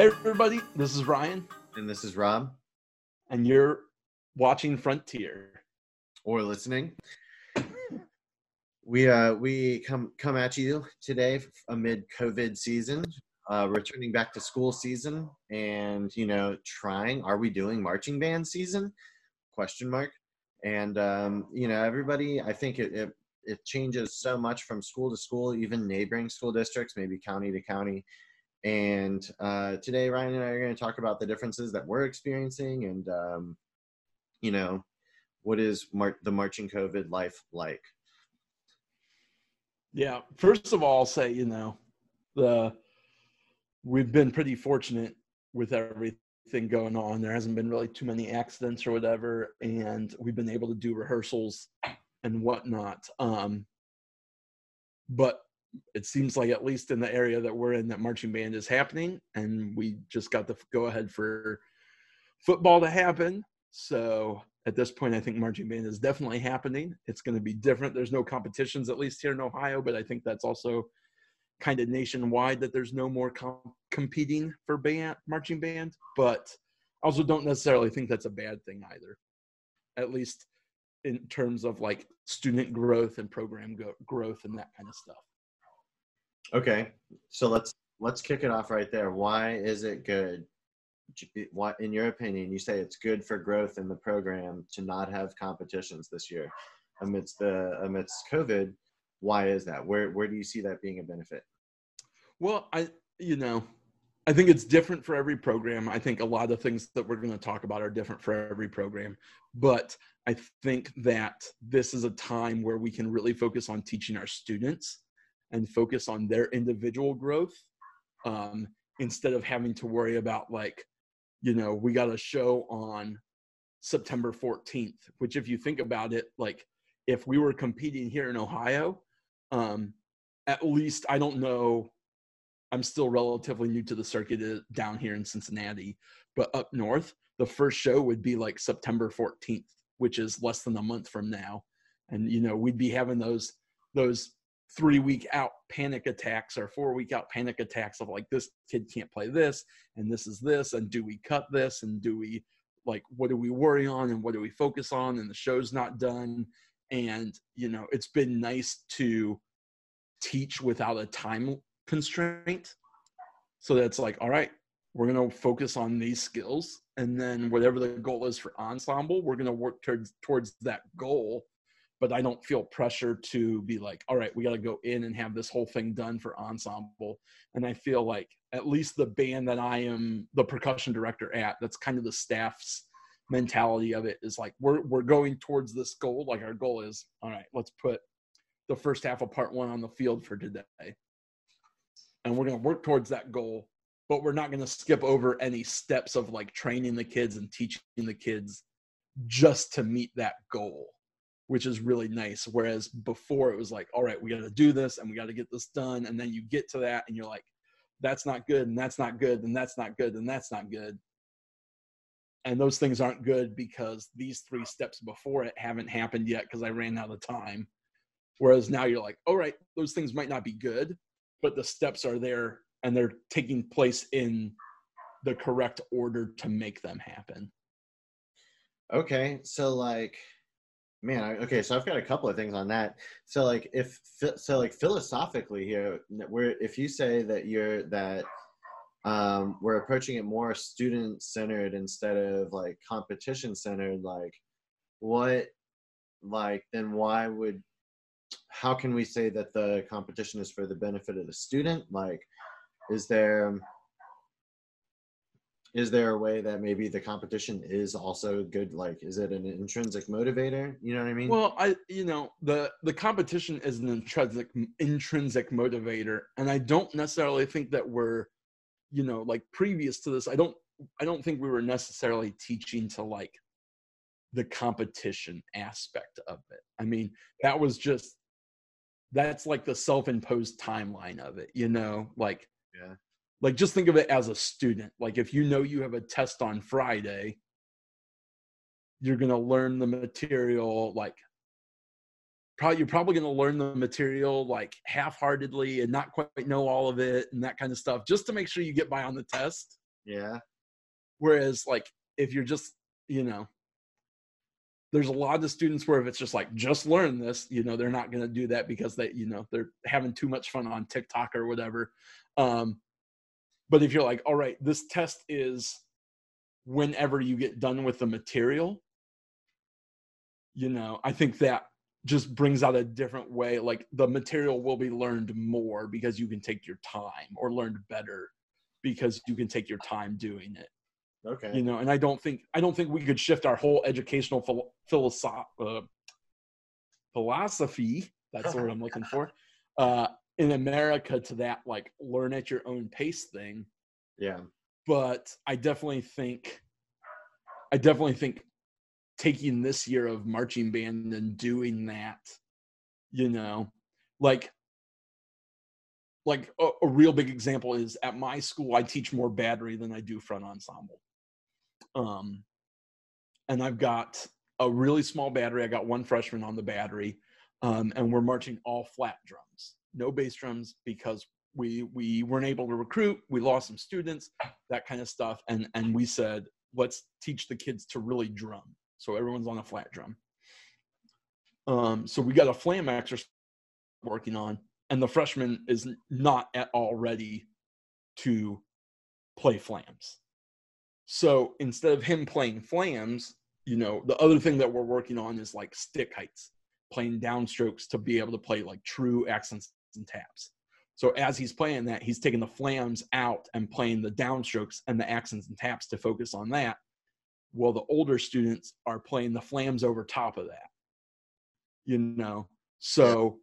Hey, everybody, this is Ryan, And this is Rob, and you're watching Frontier. or listening. We uh we come come at you today amid COVID season, uh, returning back to school season, and you know trying. Are we doing marching band season? Question mark. And um, you know everybody. I think it, it it changes so much from school to school, even neighboring school districts, maybe county to county. And uh, today, Ryan and I are going to talk about the differences that we're experiencing, and um, you know what is mar- the marching COVID life like? Yeah, first of all, I'll say, you know, the we've been pretty fortunate with everything going on. There hasn't been really too many accidents or whatever, and we've been able to do rehearsals and whatnot. Um, but it seems like at least in the area that we're in, that marching band is happening, and we just got the go ahead for football to happen. So at this point, I think marching band is definitely happening. It's going to be different. There's no competitions, at least here in Ohio, but I think that's also kind of nationwide that there's no more com- competing for band marching band. But I also don't necessarily think that's a bad thing either. At least in terms of like student growth and program go- growth and that kind of stuff. Okay, so let's let's kick it off right there. Why is it good? What, in your opinion, you say it's good for growth in the program to not have competitions this year amidst the amidst COVID? Why is that? Where where do you see that being a benefit? Well, I you know, I think it's different for every program. I think a lot of things that we're going to talk about are different for every program, but I think that this is a time where we can really focus on teaching our students and focus on their individual growth um, instead of having to worry about like, you know, we got a show on September 14th, which if you think about it, like if we were competing here in Ohio, um, at least I don't know I'm still relatively new to the circuit uh, down here in Cincinnati, but up north, the first show would be like September 14th, which is less than a month from now. And you know, we'd be having those those three week out panic attacks or four week out panic attacks of like this kid can't play this and this is this and do we cut this and do we like what do we worry on and what do we focus on and the show's not done. And you know it's been nice to teach without a time constraint. So that's like all right we're going to focus on these skills and then whatever the goal is for ensemble we're going to work towards towards that goal but i don't feel pressure to be like all right we got to go in and have this whole thing done for ensemble. And i feel like at least the band that i am the percussion director at that's kind of the staff's mentality of it is like we're we're going towards this goal. Like our goal is all right let's put the first half of part one on the field for today. And we're going to work towards that goal but we're not going to skip over any steps of like training the kids and teaching the kids just to meet that goal which is really nice whereas before it was like all right we got to do this and we got to get this done and then you get to that and you're like that's not good and that's not good and that's not good and that's not good and those things aren't good because these three steps before it haven't happened yet because i ran out of time whereas now you're like all right those things might not be good but the steps are there and they're taking place in the correct order to make them happen. Okay, so like, man, I- okay, so I've got a couple of things on that. So like, if so, like philosophically here, where if you say that you're that um, we're approaching it more student centered instead of like competition centered, like what, like then why would how can we say that the competition is for the benefit of the student? Like, is there is there a way that maybe the competition is also good? Like, is it an intrinsic motivator? You know what I mean? Well, I you know the the competition is an intrinsic intrinsic motivator, and I don't necessarily think that we're you know like previous to this. I don't I don't think we were necessarily teaching to like the competition aspect of it. I mean, that was just that's like the self-imposed timeline of it, you know, like yeah. Like just think of it as a student. Like if you know you have a test on Friday, you're going to learn the material like probably you're probably going to learn the material like half-heartedly and not quite know all of it and that kind of stuff just to make sure you get by on the test Yeah. Whereas, like, if you're just, you know, there's a lot of students where if it's just like just learn this, you know, they're not going to do that because they, you know, they're having too much fun on TikTok or whatever. Um, but if you're like, all right, this test is whenever you get done with the material, you know, I think that just brings out a different way. Like the material will be learned more because you can take your time or learned better because you can take your time doing it. Okay. You know, and I don't think I don't think we could shift our whole educational phil- philosoph- uh, philosophy. That's the word I'm looking for. Uh, in America, to that like learn at your own pace thing. Yeah. But I definitely think, I definitely think, taking this year of marching band and doing that, you know, like like a, a, real big example is at my school i teach more battery than i do front ensemble um and i've got a really small battery i got one freshman on the battery um, and we're marching all flat drums no bass drums because we we weren't able to recruit we lost some students that kind of stuff and and we said let's teach the kids to really drum so everyone's on a flat drum um so we got a flam exercise working on and the freshman is not at all ready to play flams. So instead of him playing flams, you know, the other thing that we're working on is like stick heights, playing downstrokes to be able to play like true accents and taps. So as he's playing that, he's taking the flams out and playing the downstrokes and the accents and taps to focus on that. While the older students are playing the flams over top of that. You know, so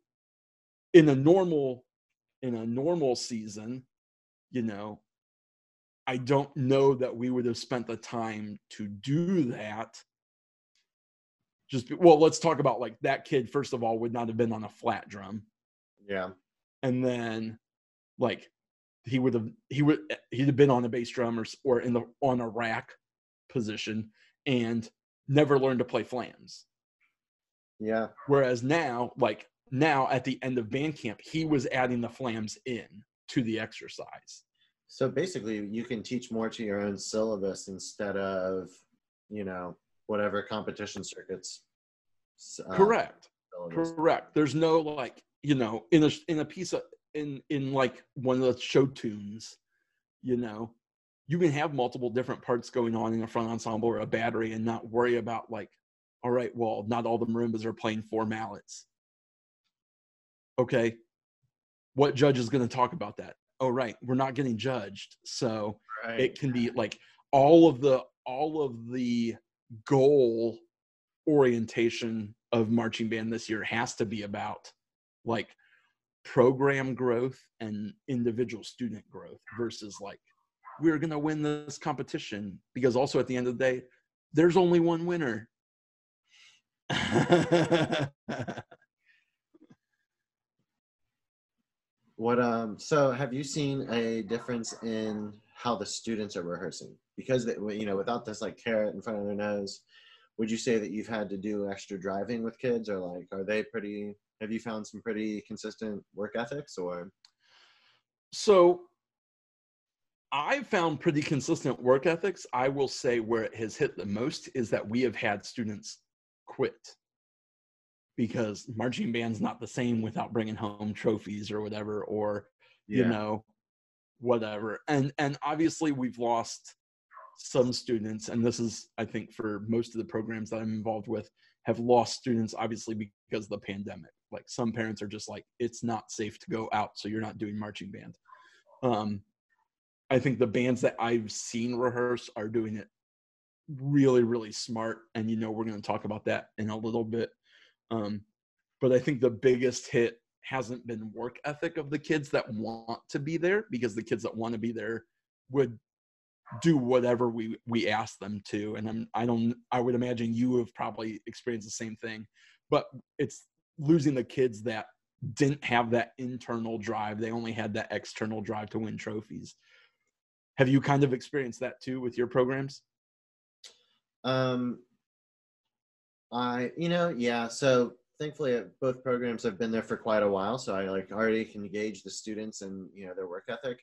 in a normal in a normal season you know i don't know that we would have spent the time to do that just well let's talk about like that kid first of all would not have been on a flat drum yeah and then like he would have he would he'd have been on a bass drum or, or in the on a rack position and never learned to play flams yeah whereas now like now at the end of band camp, he was adding the flams in to the exercise. So basically, you can teach more to your own syllabus instead of, you know, whatever competition circuits. Uh, Correct. Syllabus. Correct. There's no like, you know, in a in a piece of in in like one of the show tunes, you know, you can have multiple different parts going on in a front ensemble or a battery and not worry about like, all right, well, not all the marimbas are playing four mallets okay, what judge is going to talk about that? Oh, right, we're not getting judged, so right. it can be like all of the all of the goal orientation of marching band this year has to be about like program growth and individual student growth versus like we're going to win this competition because also at the end of the day there's only one winner What um so have you seen a difference in how the students are rehearsing? Because they, you know, without this like carrot in front of their nose, would you say that you've had to do extra driving with kids or like are they pretty have you found some pretty consistent work ethics or so I've found pretty consistent work ethics. I will say where it has hit the most is that we have had students quit because marching band's not the same without bringing home trophies or whatever or yeah. you know whatever and and obviously we've lost some students and this is i think for most of the programs that i'm involved with have lost students obviously because of the pandemic like some parents are just like it's not safe to go out so you're not doing marching band. Um i think the bands that i've seen rehearse are doing it really really smart and you know we're going to talk about that in a little bit. Um, but I think the biggest hit hasn't been work ethic of the kids that want to be there because the kids that want to be there would do whatever we we ask them to and I'm I don't I would imagine you have probably experienced the same thing. But it's losing the kids that didn't have that internal drive they only had that external drive to win trophies have you kind of experienced that too with your programs um I, you know, yeah. So thankfully, uh, both programs have been there for quite a while, so I like already can gauge the students and you know their work ethic.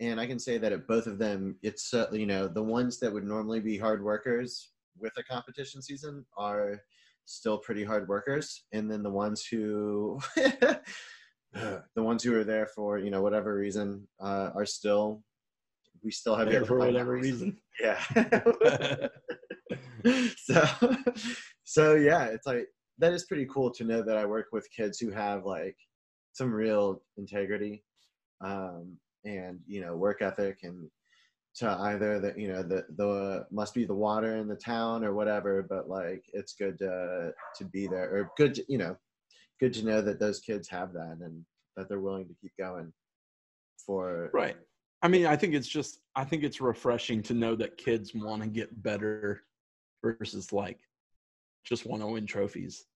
and I can say that at both of them, it's uh, you know the ones that would normally be hard workers with a competition season are still pretty hard workers, and then the ones who the ones who are there for you know whatever reason uh, are still we still have there for whatever reason. Yeah. so so yeah, it's like that is pretty cool to know that I work with kids who have like some real integrity um, and you know work ethic and to either the you know the the must be the water in the town or whatever but like it's good to to be there or good to, you know good to know that those kids have that and that they're willing to keep going for right. I mean i think it's just i think it's refreshing to know that kids want to get better versus like just want to win trophies.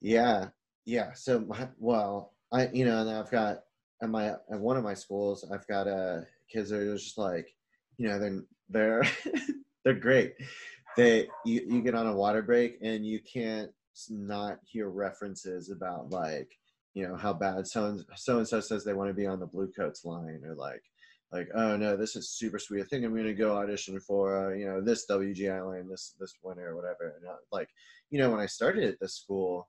Yeah. Yeah. So my, well i you know and i've got at my at one of my schools i've got uh kids they're just like you know they're they're they're great. They you, you get on a water break and you can't not hear references about like you know how bad so and so and so says they want to be on the Bluecoats line or like like oh no this is super sweet i think i'm going to go audition for uh, you know this wgi line this this winter or whatever and uh, like you know when i started at this school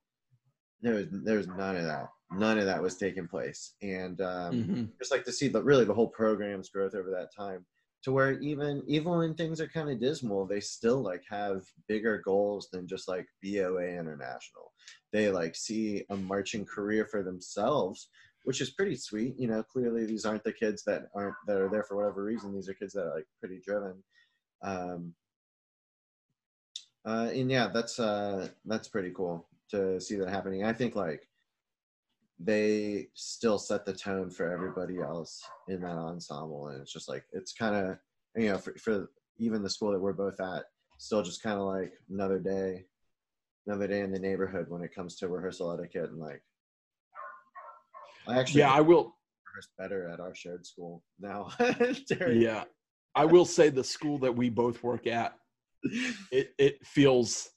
there was there was none of that none of that was taking place. And um, mm-hmm. just like to see the really the whole program's growth over that time to where even even when things are kind of dismal they still like have bigger goals than just like boa international. They like see a marching career for themselves which is pretty sweet you know clearly these aren't the kids that aren't that are there for whatever reason. These are kids that are like pretty driven. Um uh and yeah that's uh that's pretty cool to see that happening. I think like they still set the tone for everybody else in that ensemble. And it's just like it's kind of you know for, for even the school that we're both at still just kind of like another day another day in the neighborhood when it comes to rehearsal etiquette and like i actually yeah i will rehearse better at our shared school now. Yeah i will say the school that we both work at it it feels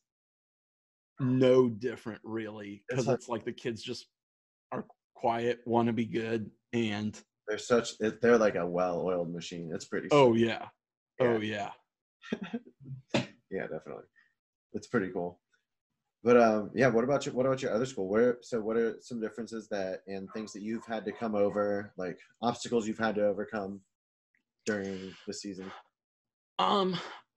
no different really because it's, like, it's like the kids just quiet, want to be good, and they're such they're like a well-oiled machine. It's pretty. Oh yeah. yeah. Oh yeah. yeah, definitely. It's pretty cool. But um, yeah. What about your What about your other school? Where so what are some differences that and things that you've had to come over, like obstacles you've had to overcome during the season? Um,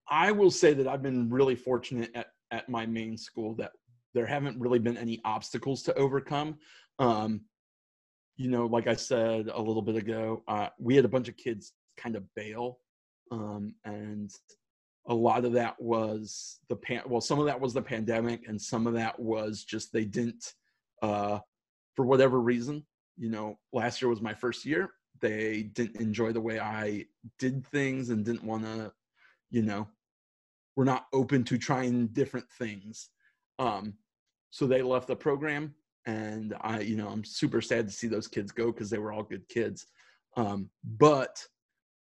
I will say that I've been really fortunate at at my main school that there haven't really been any obstacles to overcome. Um, you know, like I said a little bit ago, uh, we had a bunch of kids kind of bail, um, and a lot of that was the pan. Well, some of that was the pandemic, and some of that was just they didn't, uh, for whatever reason. You know, last year was my first year. They didn't enjoy the way I did things and didn't want to, you know, we're not open to trying different things. Um, so they left the program and i you know i'm super sad to see those kids go because they were all good kids. Um, but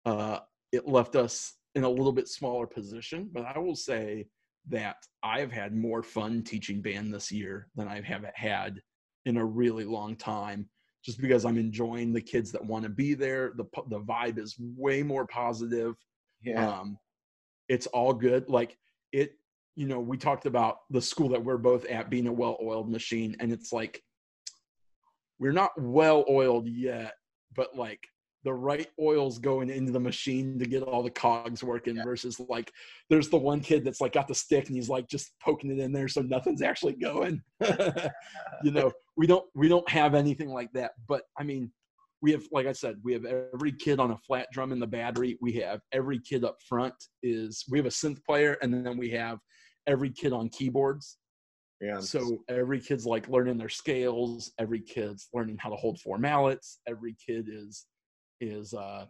uh, it left us in a little bit smaller position but i will say that i've had more fun teaching band this year than i have had in a really long time just because i'm enjoying the kids that want to be there. The the vibe is way more positive. Yeah. Um, it's all good. Like it you know, we talked about the school that we're both at being a well oiled machine, and it's like we're not well oiled yet, but like the right oils going into the machine to get all the cogs working yeah. versus like there's the one kid that's like got the stick and he's like just poking it in there so nothing's actually going you know we don't we don't have anything like that but i mean we have like i said we have every kid on a flat drum in the battery we have every kid up front is we have a synth player and then we have every kid on keyboards. Yeah. So every kid's like learning their scales. Every kid's learning how to hold four mallets. Every kid is is uh,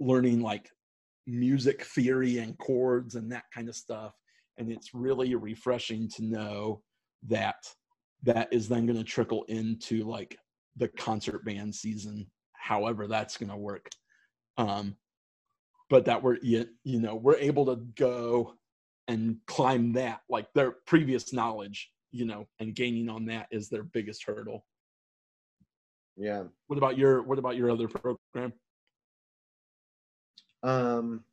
learning like music theory and chords and that kind of stuff. And it's really refreshing to know that that is then going to trickle into like the concert band season, however that's going to work. Um, but that we're you, you know we're able to go and climb that like their previous knowledge you know and gaining on that is their biggest hurdle. Yeah. What about your what about your other program? Um,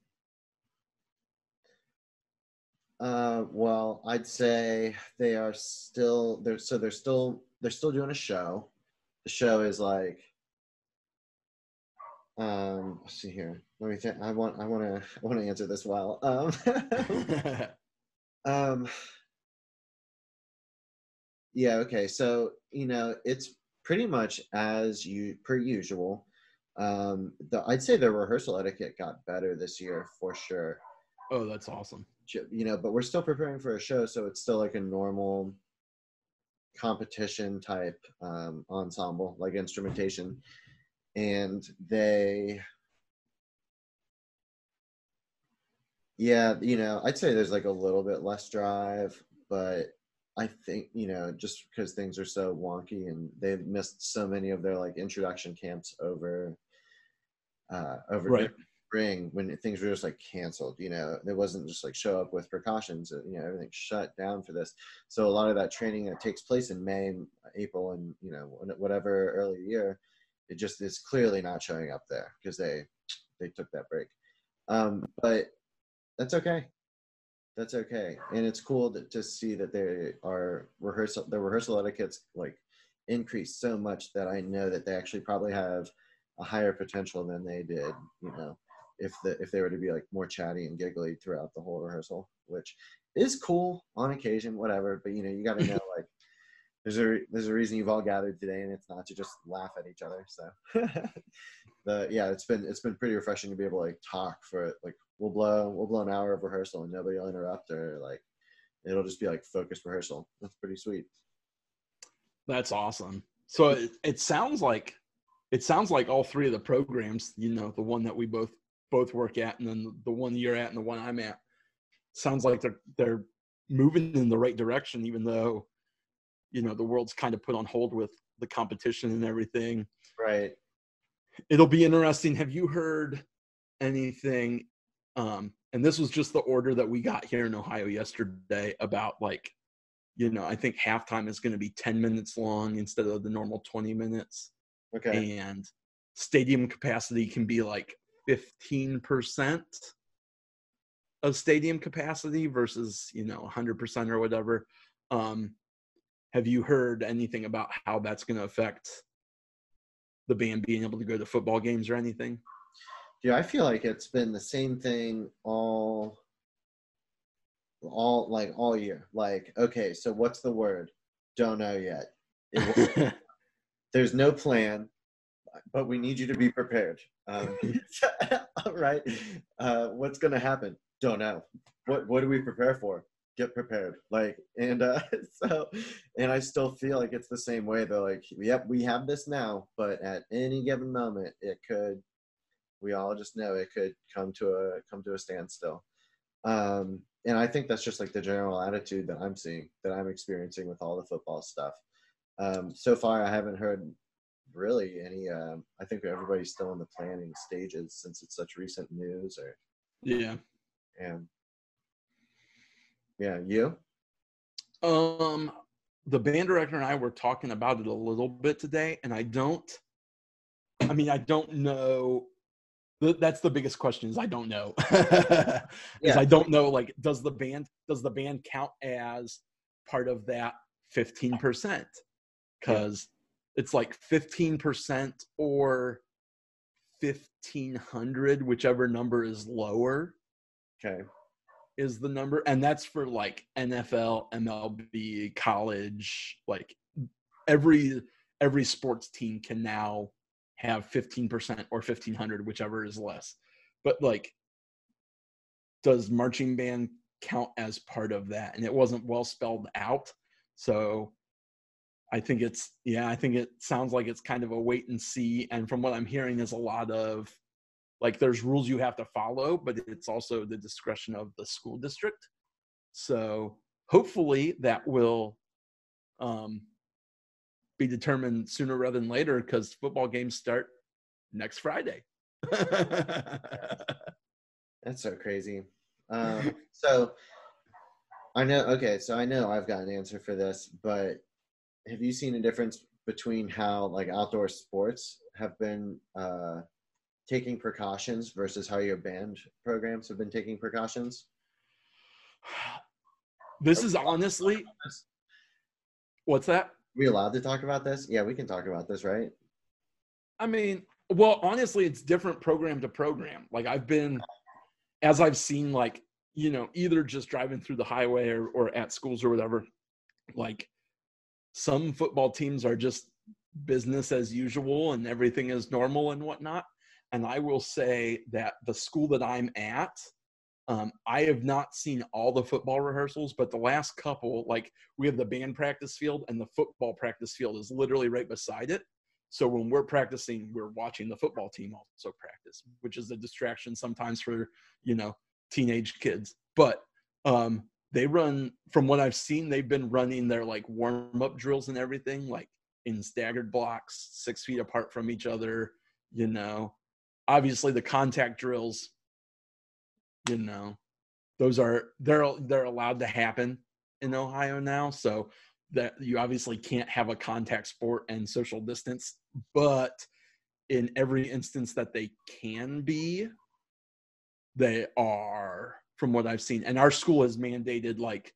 uh, well, I'd say they are still they're so they're still they're still doing a show. The show is like um let's see here. Let me think. I want I want to I want to answer this well. Um, um yeah, okay. So, you know, it's pretty much as you per usual. Um the I'd say the rehearsal etiquette got better this year for sure oh, that's awesome. you know, but we're still preparing for a show, so it's still like a normal competition type um, ensemble, like instrumentation. And they, yeah, you know, I'd say there's like a little bit less drive, but I think, you know, just because things are so wonky and they've missed so many of their like introduction camps over, uh, over Right. spring when things were just like canceled you know it wasn't just like show up with precautions uh, you know everything shut down for this so a lot of that training that takes place in may and april and you know whatever early year it just is clearly not showing up there because they they took that break um but that's okay that's okay and it's cool to, to see that they are rehearsal the rehearsal etiquettes like increased so much that i know that they actually probably have a higher potential than they did you know if the if they were to be like more chatty and giggly throughout the whole rehearsal, which is cool on occasion, whatever. But you know, you got to know there's a there's a reason you've all gathered today, and it's not to just laugh at each other. So, the yeah, it's been it's been pretty refreshing to be able to like talk for like we'll blow we'll blow an hour of rehearsal and nobody will interrupt or like it'll just be like focused rehearsal. That's pretty sweet. That's awesome. So it, it sounds like it sounds like all three of the programs, you know, the one that we both both work at and then the one you're at and the one I'm at sounds like they're they're moving in the right direction even though you know the world's kind of put on hold with the competition and everything. Right. It'll be interesting. Have you heard anything um and this was just the order that we got here in Ohio yesterday about like you know, I think halftime is going to be 10 minutes long instead of the normal 20 minutes Okay. and stadium capacity can be like 15% of stadium capacity versus you know 100% or whatever um have you heard anything about how that's going to affect the band being able to go to football games or anything Yeah, I feel like it's been the same thing all all like all year. Like, okay, so what's the word? Don't know yet. It, there's no plan, but we need you to be prepared. Um, all right. Uh, what's gonna happen? Don't know. What what do we prepare for? Get prepared. Like, and uh, so, and I still feel like it's the same way. They're like, yep, we have this now, but at any given moment, it could. We all just know it could come to a come to a standstill. Um, and I think that's just like the general attitude that I'm seeing, that I'm experiencing with all the football stuff. Um, so far, I haven't heard really any. Um, I think everybody's still in the planning stages since it's such recent news. Or yeah and yeah, you? Um the band director and i were talking about it a little bit today and i don't i mean i don't know that's the biggest question is i don't know. Yeah. i don't know like does the band does the band count as part of that 15% because it's like 15% or 1500 whichever number is lower. Okay? Is the number and that's for like nfl mlb college like every every sports team can now have 15% or 1500 whichever is less. But like does marching band count as part of that? And it wasn't well spelled out so i think it's yeah i think it sounds like it's kind of a wait and see and from what i'm hearing is a lot of like there's rules you have to follow but it's also the discretion of the school district so hopefully that will um, be determined sooner rather than later because football games start next friday That's so crazy. Um, so I know. Okay, so I know I've got an answer for this, but have you seen a difference between how like outdoor sports have been uh, taking precautions versus how your band programs have been taking precautions? This is honestly what's that? Are we allowed to talk about this? Yeah, we can talk about this, right? I mean, well, honestly, it's different program to program. Like I've been, as I've seen, like you know, either just driving through the highway or, or at schools or whatever. Like some football teams are just business as usual and everything is normal and whatnot. And I will say that the school that I'm at, um, I have not seen all the football rehearsals, but the last couple, like we have the band practice field and the football practice field is literally right beside it. So when we're practicing, we're watching the football team also practice, which is a distraction sometimes for, you know, teenage kids. But um, they run, from what I've seen, they've been running their like warm up drills and everything, like in staggered blocks, six feet apart from each other, you know. Obviously, the contact drills, you know, those are they're they're allowed to happen in Ohio now. So that you obviously can't have a contact sport and social distance, but in every instance that they can be, they are from what I've seen. And our school has mandated like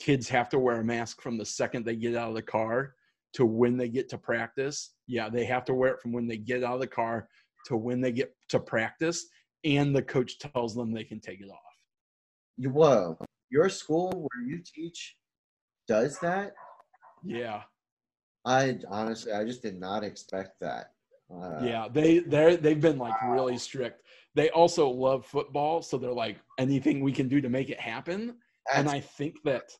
kids have to wear a mask from the second they get out of the car to when they get to practice. Yeah, they have to wear it from when they get out of the car to when they get to practice. And the coach tells them they can take it off. Whoa. Your school where you teach does that? Yeah. I honestly, I just did not expect that. Uh, yeah, they they they've been like really strict. They also love football, so they're like anything we can do to make it happen. and I think that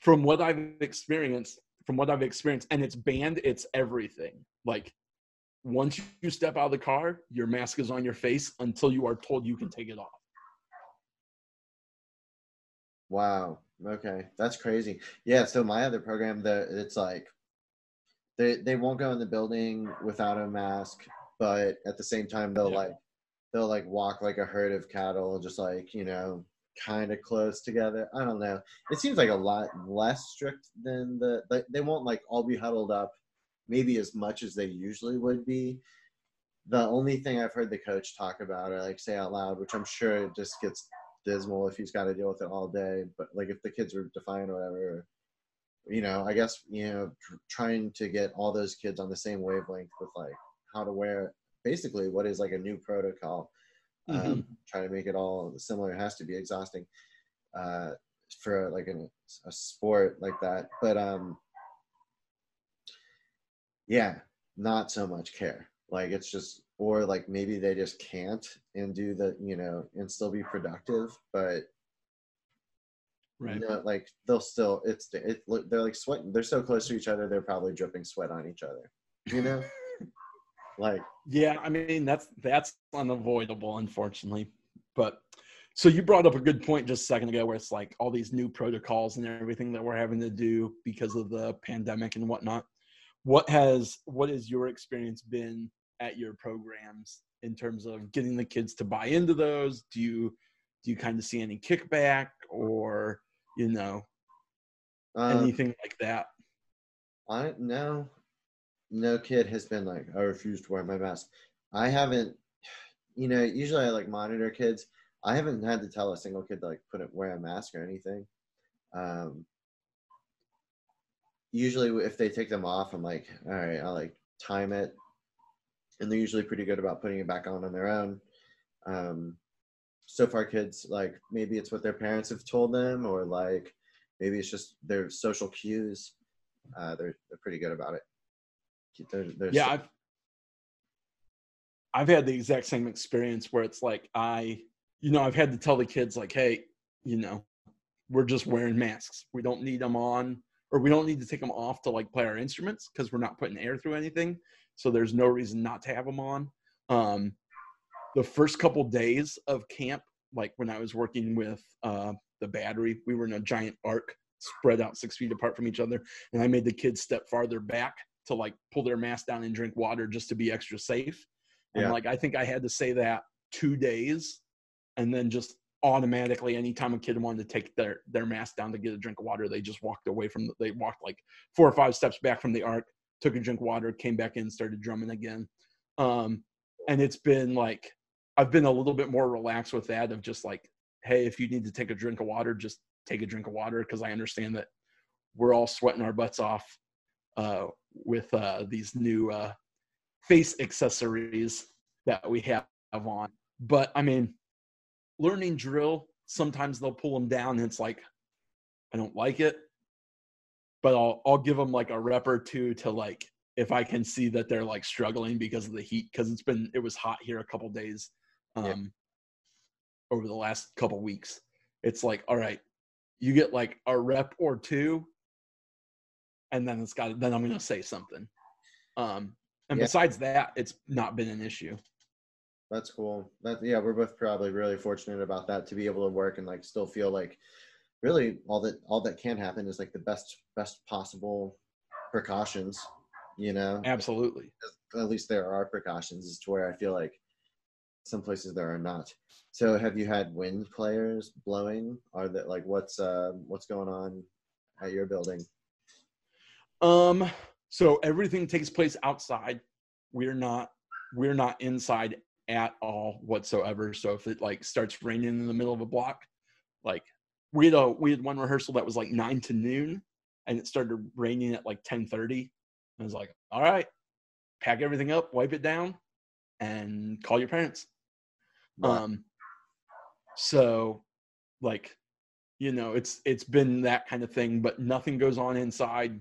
from what I've experienced, from what I've experienced, and it's banned, it's everything. Like once you step out of the car, your mask is on your face until you are told you can take it off. Wow. Okay, that's crazy. Yeah. So my other program, the it's like they they won't go in the building without a mask, but at the same time they'll yeah. like they'll like walk like a herd of cattle, just like you know, kind of close together. I don't know. It seems like a lot less strict than the like they won't like all be huddled up, maybe as much as they usually would be. The only thing I've heard the coach talk about or like say out loud, which I'm sure it just gets dismal if he's got to deal with it all day. But like if the kids are defiant or whatever, you know, I guess you know, tr- trying to get all those kids on the same wavelength with like how to wear basically what is like a new protocol. Um, mm-hmm. Trying to make it all similar it has to be exhausting uh, for like a, a sport like that. But um, yeah, not so much care. Like it's just, or like maybe they just can't and do the, you know, and still be productive, but right. You know, like they'll still, it's, it, they're like sweating. They're so close to each other. They're probably dripping sweat on each other, you know? like, yeah, I mean, that's, that's unavoidable, unfortunately. But so you brought up a good point just a second ago where it's like all these new protocols and everything that we're having to do because of the pandemic and whatnot what has what has your experience been at your programs in terms of getting the kids to buy into those? Do you do you kind of see any kickback or you know uh, anything like that? I no no kid has been like i refuse to wear my mask. I haven't you know usually i like monitor kids. I haven't had to tell a single kid to like put it wear a mask or anything. Um usually if they take them off, I'm like, all right, I'll like time it, and they're usually pretty good about putting it back on on their own. Um, so far, kids like maybe it's what their parents have told them, or like maybe it's just their social cues. Uh, they're they're pretty good about it. They're, they're yeah, I've I've had the exact same experience where it's like I, you know, I've had to tell the kids like, hey, you know, we're just wearing masks. We don't need them on or we don't need to take them off to like play our instruments because we're not putting air through anything. So there's no reason not to have them on. Um, the first couple days of camp, like when I was working with uh, the battery, we were in a giant arc spread out six feet apart from each other. And I made the kids step farther back to like pull their mask down and drink water just to be extra safe. And yeah. like, I think I had to say that two days and then just automatically anytime a kid wanted to take their their mask down to get a drink of water they just walked away from the, they walked like four or five steps back from the arc took a drink of water came back in started drumming again um and it's been like I've been a little bit more relaxed with that of just like, hey, if you need to take a drink of water, just take a drink of water because I understand that we're all sweating our butts off uh, with uh, these new uh, face accessories that we have on. But I mean, learning drill, sometimes they'll pull them down and it's like, I don't like it, but I'll, I'll give them like a rep or two to like, if I can see that they're like struggling because of the heat, because it's been, it was hot here a couple days um, yeah. over the last couple weeks. It's like, all right, you get like a rep or two, and then it's got, then I'm going to say something. Um, and yeah. besides that, it's not been an issue. That's cool. That yeah, we're both probably really fortunate about that to be able to work and like still feel like really all that all that can happen is like the best best possible precautions, you know. Absolutely. At least there are precautions as to where I feel like some places there are not. So have you had wind players blowing? Are that like what's uh what's going on at your building? Um so everything takes place outside. We're not we're not inside at all whatsoever. So if it like starts raining in the middle of a block, like we had a we had one rehearsal that was like nine to noon, and it started raining at like ten thirty. I was like, all right, pack everything up, wipe it down, and call your parents. Um, so like, you know, it's it's been that kind of thing, but nothing goes on inside.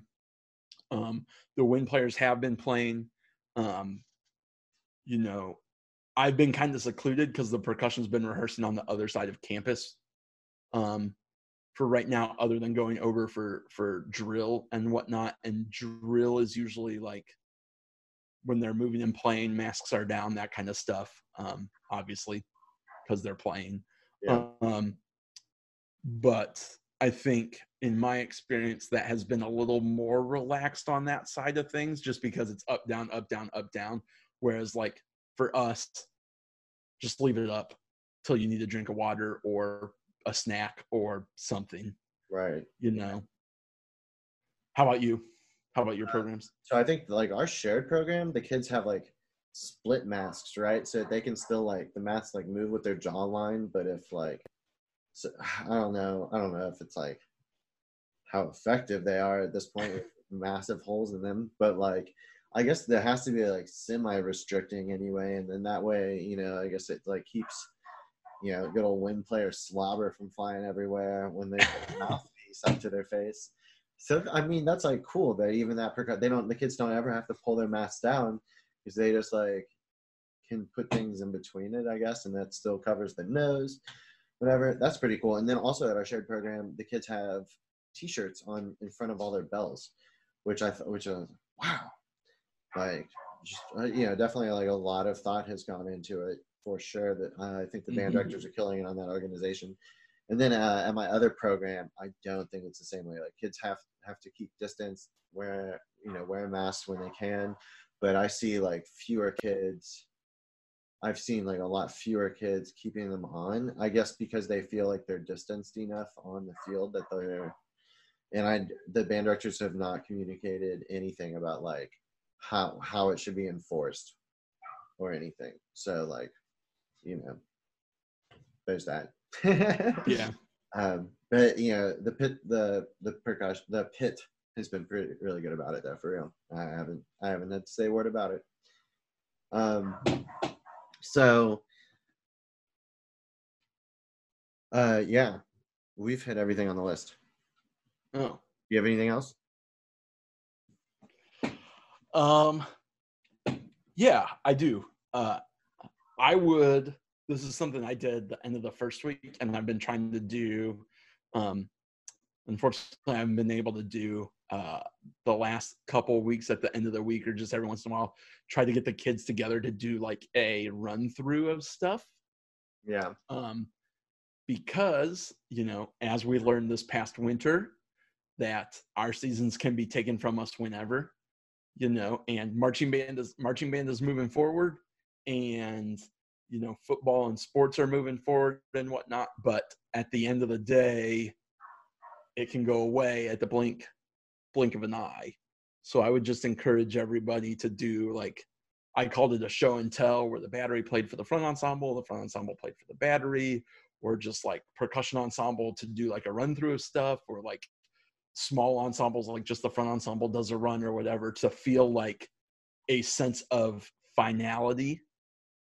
Um, the wind players have been playing. Um, you know, I've been kind of secluded because the percussion's been rehearsing on the other side of campus. Um, for right now, other than going over for for drill and whatnot, and drill is usually like when they're moving and playing, masks are down, that kind of stuff. Um, obviously, because they're playing. Yeah. Um, but I think in my experience that has been a little more relaxed on that side of things just because it's up down up down up down whereas like for us just leave it up till you need a drink of water or a snack or something right. you know. How about you? How about your uh, programs? so i think like our shared program the kids have like split masks right? So they can still like the masks like move with their jawline but if like so i don't know. I don't know if it's like how effective they are at this point with massive holes in them but like I guess there has to be like semi restricting anyway, and then that way, you know, I guess it like keeps, you know, good old wind player slobber from flying everywhere when they put mouthpiece up to their face. So I mean, that's like cool that even that percu- they don't the kids don't ever have to pull their mask down because they just like can put things in between it, I guess, and that still covers the nose, whatever. That's pretty cool. And then also at our shared program, the kids have T-shirts on in front of all their bells, which I thought, which was wow like just, uh, you know definitely like a lot of thought has gone into it for sure that uh, i think the band mm-hmm. directors are killing it on that organization. And then uh, at my other program i don't think it's the same way. Like kids have have to keep distance wear you know wear masks when they can. But i see like fewer kids. I've seen like a lot fewer kids keeping them on i guess because they feel like they're distanced enough on the field that they're and i the band directors have not communicated anything about like how how it should be enforced or anything. So like, you know, there's that. yeah. Um, but you know, the pit, the the percussion, the pit has been pretty really good about it though. For real, I haven't I haven't had to say a word about it. Um, so, uh, yeah, we've hit everything on the list. Oh, you have anything else? Um, yeah, I do. Uh, I would. This is something I did the end of the first week, and I've been trying to do. Um, unfortunately, I haven't been able to do uh, the last couple weeks at the end of the week, or just every once in a while, try to get the kids together to do like a run through of stuff. Yeah. Um, because you know, as we learned this past winter, that our seasons can be taken from us whenever you know, and marching band is marching band is moving forward, and you know, football and sports are moving forward and whatnot. But at the end of the day, it can go away at the blink blink of an eye. So I would just encourage everybody to do like I called it a show and tell where the battery played for the front ensemble, the front ensemble played for the battery, or just like percussion ensemble to do like a run through of stuff, or like small ensembles like just the front ensemble does a run or whatever to feel like a sense of finality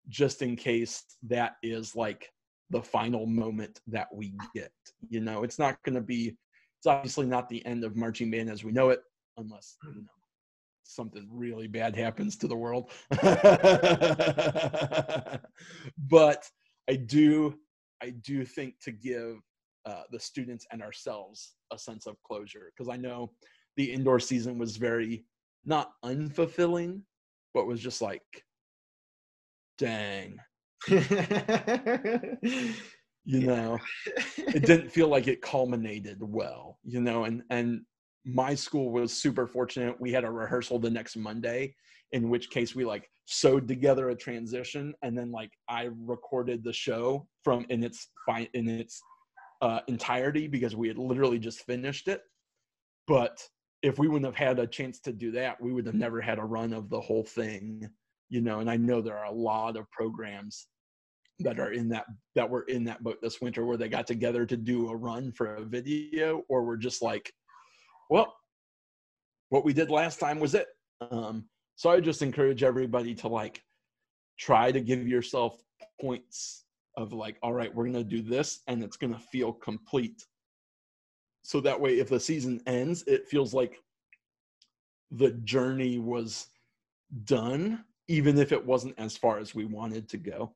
just in case that is like the final moment that we get you know? It's not going to be it's obviously not the end of marching band as we know it unless you know something really bad happens to the world. But i do i do think to give uh, the students and ourselves a sense of closure because I know the indoor season was very not unfulfilling, but was just like, dang. you know, it didn't feel like it culminated well, you know, and and my school was super fortunate. We had a rehearsal the next Monday, in which case we like sewed together a transition and then like I recorded the show from in its fine in its uh, entirety because we had literally just finished it. But if we wouldn't have had a chance to do that, we would have never had a run of the whole thing, you know. And I know there are a lot of programs that are in that that were in that boat this winter where they got together to do a run for a video, or were just like, well, what we did last time was it. Um, so I just encourage everybody to like try to give yourself points of like, all right, we're going to do this and it's going to feel complete. So that way, if the season ends, it feels like the journey was done, even if it wasn't as far as we wanted to go.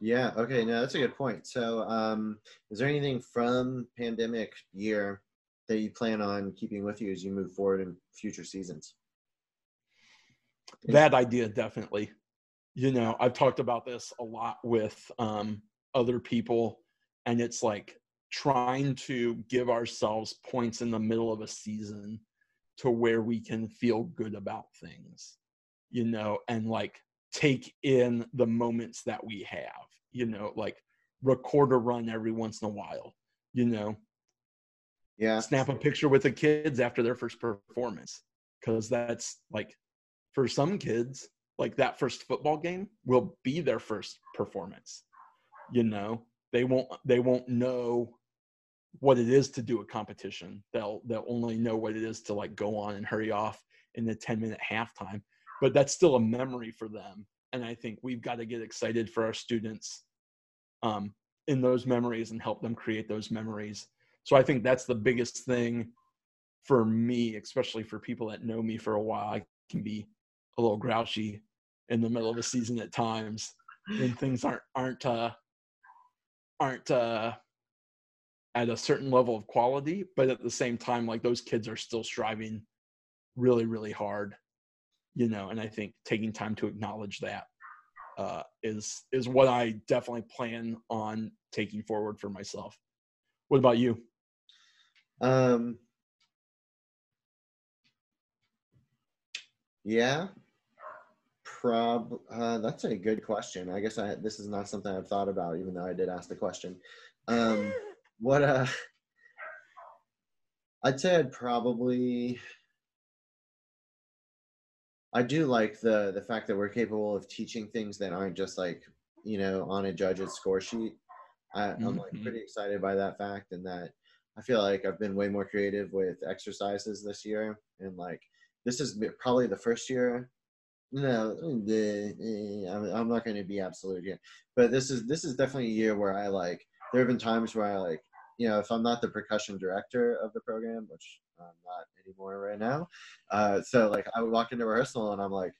Yeah. Okay. No, that's a good point. So, um, is there anything from pandemic year that you plan on keeping with you as you move forward in future seasons? That idea, definitely you know i've talked about this a lot with um, other people and it's like trying to give ourselves points in the middle of a season to where we can feel good about things you know and like take in the moments that we have you know like record a run every once in a while you know? Yeah. Snap a picture with the kids after their first performance because that's like for some kids like that first football game will be their first performance. You know they won't they won't know what it is to do a competition. They'll they'll only know what it is to like go on and hurry off in the 10 minute halftime. But that's still a memory for them. And i think we've got to get excited for our students um, in those memories and help them create those memories. So i think that's the biggest thing for me especially for people that know me for a while. I can be a little grouchy in the middle of a season at times when things aren't aren't uh, aren't uh, at a certain level of quality, but at the same time, like those kids are still striving really, really hard, you know. And I think taking time to acknowledge that uh, is is what I definitely plan on taking forward for myself. What about you? Um. Yeah, Prob. Uh, that's a good question. I guess I this is not something I've thought about, even though I did ask the question. Um, what uh, I'd say I'd probably. I do like the the fact that we're capable of teaching things that aren't just like you know on a judge's score sheet. I, mm-hmm. I'm like mm-hmm. pretty excited by that fact, and that I feel like I've been way more creative with exercises this year, and like this is probably the first year no, the, I'm not going to be absolute here, but this is this is definitely a year where I like. There have been times where I like, you know, if I'm not the percussion director of the program, which I'm not anymore right now, uh, so like I would walk into rehearsal and I'm like,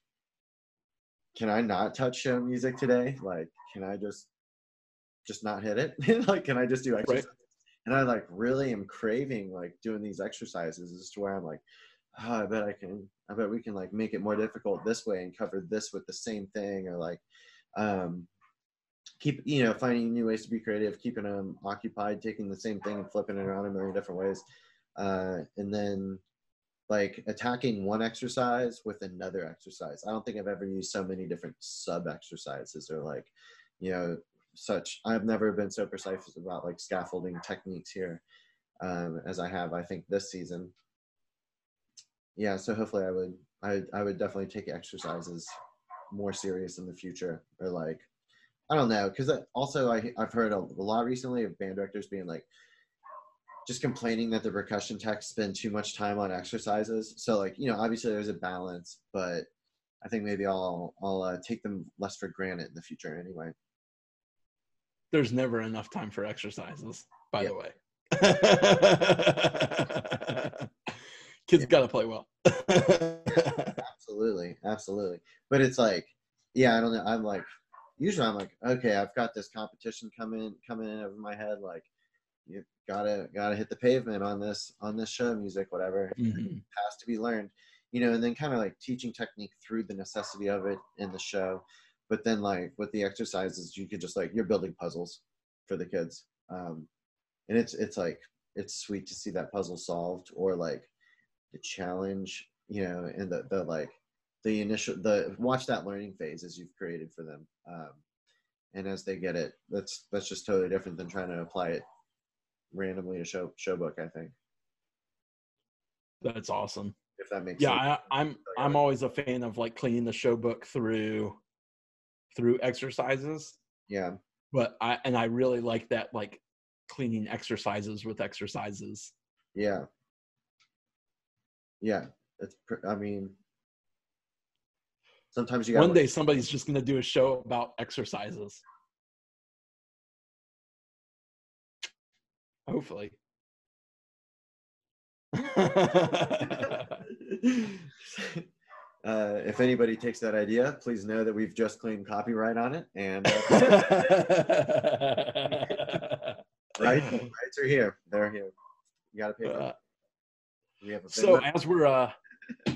can I not touch show music today? Like, can I just just not hit it? like, can I just do exercise? Right. And I like really am craving like doing these exercises as to where I'm like, oh, I bet I can, I bet we can like make it more difficult this way and cover this with the same thing or like, um, keep, you know, finding new ways to be creative, keeping them occupied, taking the same thing and flipping it around a million different ways. Uh, and then like attacking one exercise with another exercise. I don't think I've ever used so many different sub exercises or like, you know, such. I've never been so precise about like scaffolding techniques here um, as I have, I think, this season yeah, so hopefully I would I I would definitely take exercises more serious in the future or like I don't know because also I I've heard a, a lot recently of band directors being like just complaining that the percussion techs spend too much time on exercises. So like you know obviously there's a balance, but I think maybe I'll I'll uh, take them less for granted in the future anyway. There's never enough time for exercises, by the way. Kids Yeah. got to play well. absolutely absolutely but it's like yeah i don't know i'm like usually i'm like okay i've got this competition coming coming in over my head like you gotta gotta hit the pavement on this on this show music whatever Mhm. has to be learned you know and then kind of like teaching technique through the necessity of it in the show but then like with the exercises you could just like you're building puzzles for the kids um and it's it's like it's sweet to see that puzzle solved or like the challenge you know and the the like the initial the watch that learning phase as you've created for them um and as they get it that's that's just totally different than trying to apply it randomly to show show book i think That's awesome. if that makes Yeah, sense I, I'm I'm always a fan of like cleaning the show book through through exercises. yeah But I and I really like that like cleaning exercises with exercises. yeah yeah it's pr- i mean sometimes you got One day somebody's just gonna do a show about exercises. Hopefully. uh, if anybody takes that idea, please know that we've just claimed copyright on it, and uh, right, rights are here. They're here. You got to pay. For Uh. We have so as we're uh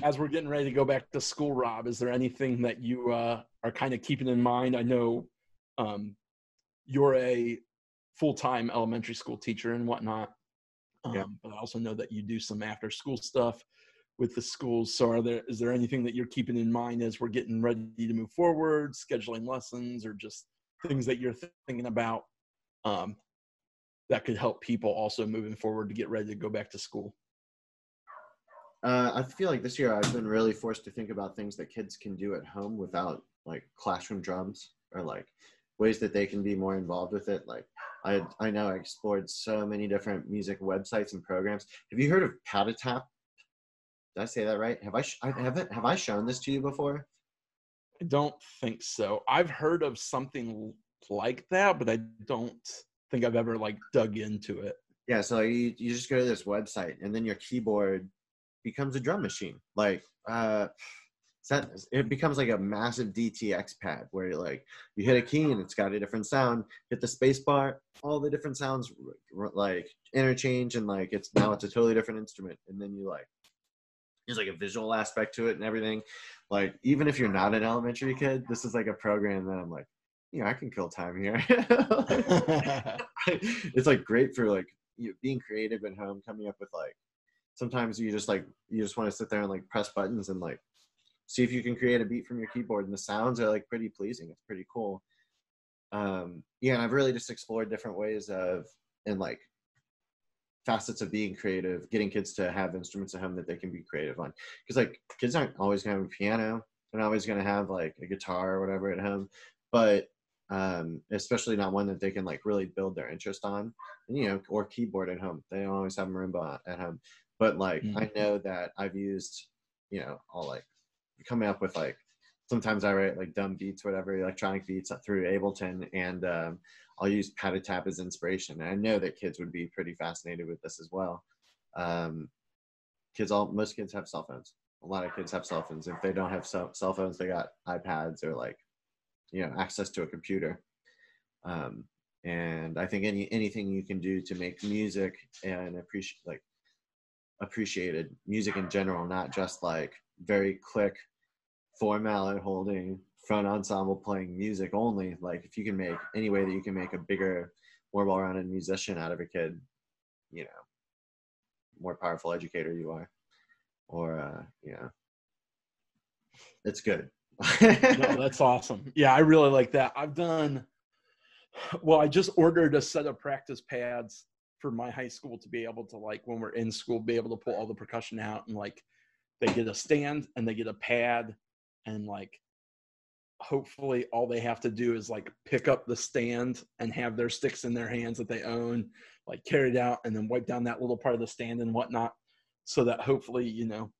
as we're getting ready to go back to school rob is there anything that you uh are kind of keeping in mind? I know um you're a full-time elementary school teacher and whatnot um, Yeah. but i also know that you do some after school stuff with the schools. So are there is there anything that you're keeping in mind as we're getting ready to move forward scheduling lessons or just things that you're thinking about um that could help people also moving forward to get ready to go back to school Uh, I feel like this year I've been really forced to think about things that kids can do at home without like classroom drums or like ways that they can be more involved with it. Like I I know I explored so many different music websites and programs. Have you heard of Patatap? Did I say that right? Have I sh- I haven't have I shown this to you before? I don't think so. I've heard of something like that, but I don't think I've ever like dug into it. Yeah, so you you just go to this website and then your keyboard becomes a drum machine. Like uh it becomes like a massive DTX pad where you like you hit a key and it's got a different sound. Hit the space bar, all the different sounds like interchange and like it's now it's a totally different instrument. And then you like there's like a visual aspect to it and everything. Like even if you're not an elementary kid, this is like a program that I'm like, yeah, I can kill time here. it's like great for like you being creative at home, coming up with like sometimes you just like you just want to sit there and like press buttons and like see if you can create a beat from your keyboard and the sounds are like pretty pleasing. It's pretty cool. Um yeah, and I've really just explored different ways of and like facets of being creative, getting kids to have instruments at home that they can be creative on. Because like kids aren't always gonna have a piano, they're not always gonna have like a guitar or whatever at home. But um, especially not one that they can like really build their interest on, and, you know, or keyboard at home. They don't always have marimba at home, but like I Mhm. know that I've used, you know, all like coming up with like sometimes I write like dumb beats, whatever electronic beats through Ableton, and um, I'll use Patatap as inspiration. And I know that kids would be pretty fascinated with this as well. Um, kids, all most kids have cell phones. A lot of kids have cell phones. If they don't have cell, cell phones, they got iPads or like, you know, access to a computer. Um, and I think any anything you can do to make music and appreciate like appreciated music in general, not just like very click, four mallet holding front ensemble playing music only. Like if you can make any way that you can make a bigger, more well-rounded musician out of a kid, you know, more powerful educator you are, or uh, you know, it's good. No, that's awesome. Yeah, I really like that. I've done well, I just ordered a set of practice pads for my high school to be able to like when we're in school be able to pull all the percussion out and like they get a stand and they get a pad and like hopefully all they have to do is like pick up the stand and have their sticks in their hands that they own, like carry it out and then wipe down that little part of the stand and whatnot. So that hopefully, you know,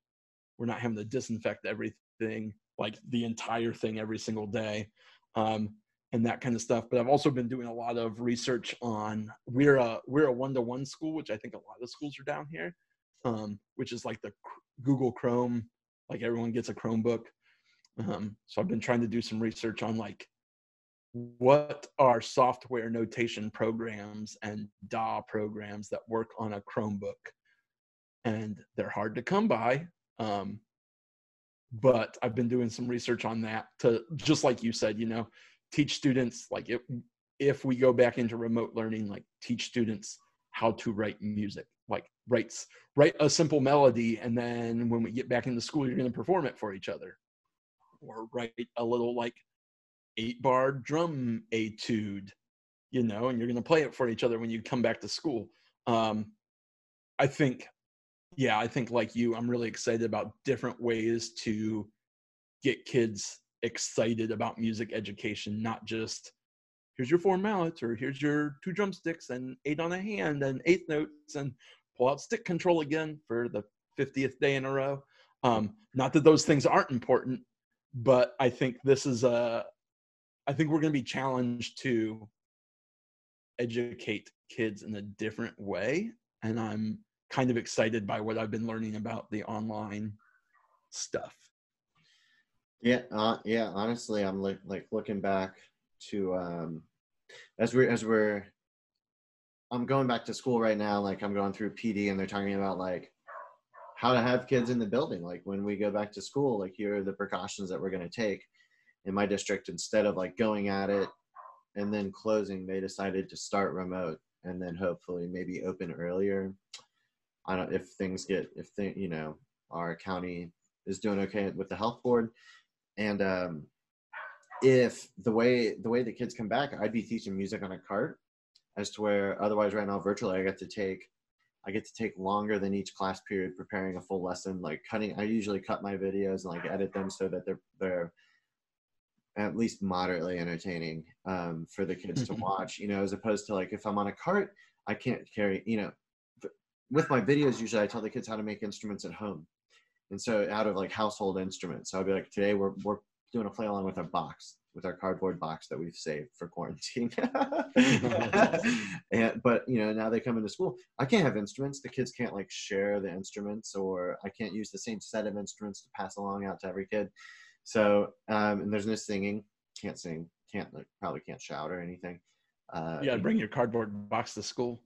we're not having to disinfect everything, like the entire thing every single day. Um, and that kind of stuff. But I've also been doing a lot of research on we're a we're a one to one school, which I think a lot of schools are down here, um, which is like the Google Chrome, like everyone gets a Chromebook. Um, so I've been trying to do some research on like what are software notation programs and DAW programs that work on a Chromebook, and they're hard to come by. Um, but I've been doing some research on that to just like you said, you know, teach students like if if we go back into remote learning, like teach students how to write music, like writes write a simple melody, and then when we get back into school, you're going to perform it for each other or write a little like eight bar drum etude, you know, and you're going to play it for each other when you come back to school. Um, I think, yeah, I think like you, I'm really excited about different ways to get kids excited about music education, not just here's your four mallets or here's your two drumsticks and eight on a hand and eighth notes and pull out stick control again for the 50th day in a row. Um, not that those things aren't important, but I think this is a I think we're going to be challenged to educate kids in a different way and I'm kind of excited by what I've been learning about the online stuff. Yeah, uh, yeah. Honestly, I'm like like looking back to um, as we're as we're I'm going back to school right now. Like I'm going through PD, and they're talking about like how to have kids in the building. Like when we go back to school, like here are the precautions that we're going to take. In my district, instead of like going at it and then closing, they decided to start remote and then hopefully maybe open earlier. I don't if things get if they you know our county is doing okay with the health board, and um, if the way the way the kids come back, I'd be teaching music on a cart, as to where otherwise right now virtually I get to take I get to take longer than each class period preparing a full lesson. Like cutting, I usually cut my videos and like edit them so that they're they're at least moderately entertaining um, for the kids to watch. You know, as opposed to like if I'm on a cart, I can't carry. You know, with my videos usually I tell the kids how to make instruments at home, and so out of like household instruments. So I'd be like, today we're we're doing a play along with our box with our cardboard box that we've saved for quarantine. and, but you know, now they come into school. I can't have instruments. The kids can't like share the instruments, or I can't use the same set of instruments to pass along out to every kid. So, um, and there's no singing. Can't sing. Can't like probably can't shout or anything. Uh, yeah, bring your cardboard box to school.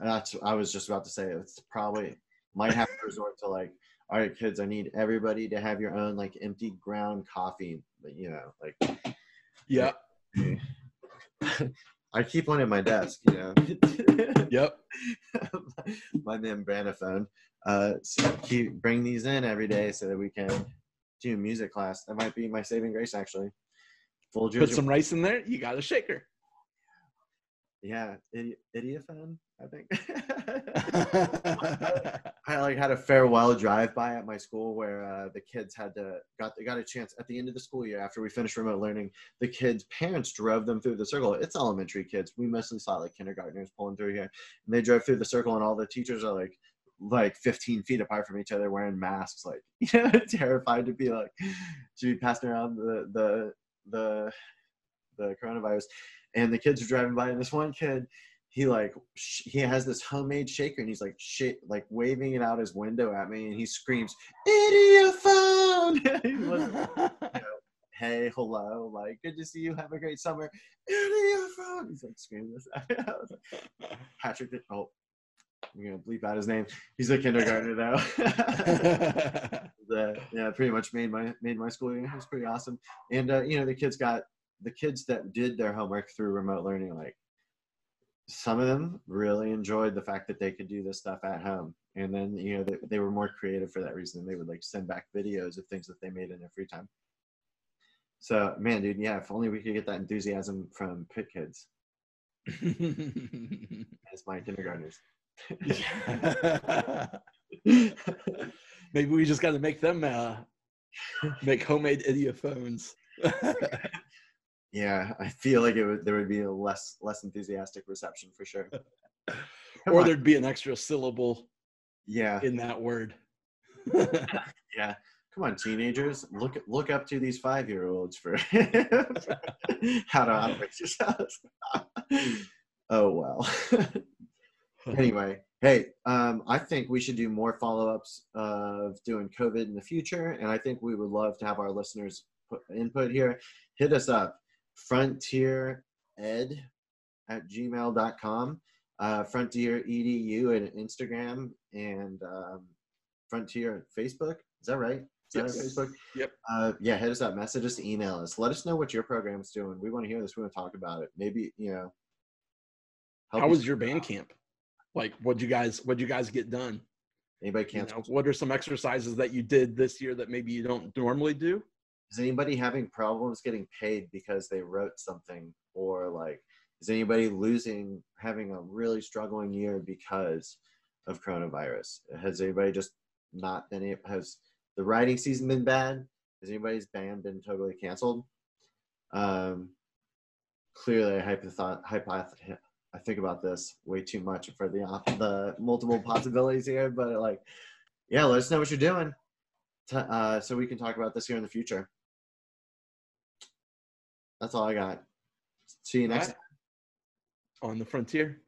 That's I was just about to say. It's probably might have to resort to like all right, kids, I need everybody to have your own like empty ground coffee. But you know, like yeah. I keep one in my desk. You know. yep. my membranophone. Uh, so keep bring these in every day so that we can do music class. That might be my saving grace, actually. Full Put some rice in there. You got a shaker. Yeah, Idi- Idiophone, I think. I like had a farewell drive by at my school where uh, the kids had to got they got a chance at the end of the school year after we finished remote learning. The kids' parents drove them through the circle. It's elementary kids. We mostly saw like kindergartners pulling through here, and they drove through the circle, and all the teachers are like like 15 feet apart from each other wearing masks like you know terrified to be like to be passing around the the the the coronavirus and the kids are driving by and this one kid he like sh- he has this homemade shaker and he's like shit like waving it out his window at me and he screams idiophone you know, hey hello like good to see you have a great summer idiophone he's like screaming this patrick oh I'm gonna bleep out his name. He's a kindergartner now. the, yeah, pretty much made my made my school year. It was pretty awesome. And uh, you know, the kids got the kids that did their homework through remote learning, like some of them really enjoyed the fact that they could do this stuff at home. And then, you know, they, they were more creative for that reason. They would like send back videos of things that they made in their free time. So, man, dude, yeah, if only we could get that enthusiasm from pit kids as my kindergartners. Maybe we just got to make them uh, make homemade idiophones. yeah, I feel like it would there would be a less less enthusiastic reception for sure. Or on. there'd be an extra syllable Yeah, in that word. yeah. Come on, teenagers, look look up to these five year olds for how to operate yourselves. oh well. anyway, hey, um, I think we should do more follow ups of doing COVID in the future, and I think we would love to have our listeners put input here. Hit us up, frontiered at gmail.com, uh, Frontier Edu and Instagram, and um, Frontier Facebook. Is that right? Is Yes. our Facebook? Yep. Uh, yeah, hit us up, message us, email us. Let us know what your program's doing. We want to hear this. We want to talk about it. Maybe you know. How you- was your band camp? Like, what'd you guys what'd you guys get done? Anybody You cancel? know, what are some exercises that you did this year that maybe you don't normally do? Is anybody having problems getting paid because they wrote something, or like, is anybody losing, having a really struggling year because of coronavirus? Has anybody just not been? Has the writing season been bad? Has anybody's band been totally canceled? Um, clearly, I hypothought, hypoth- I think about this way too much for the the multiple possibilities here, but like, yeah, let us know what you're doing, uh, so we can talk about this here in the future. That's all I got. See you next. Alright. On the frontier.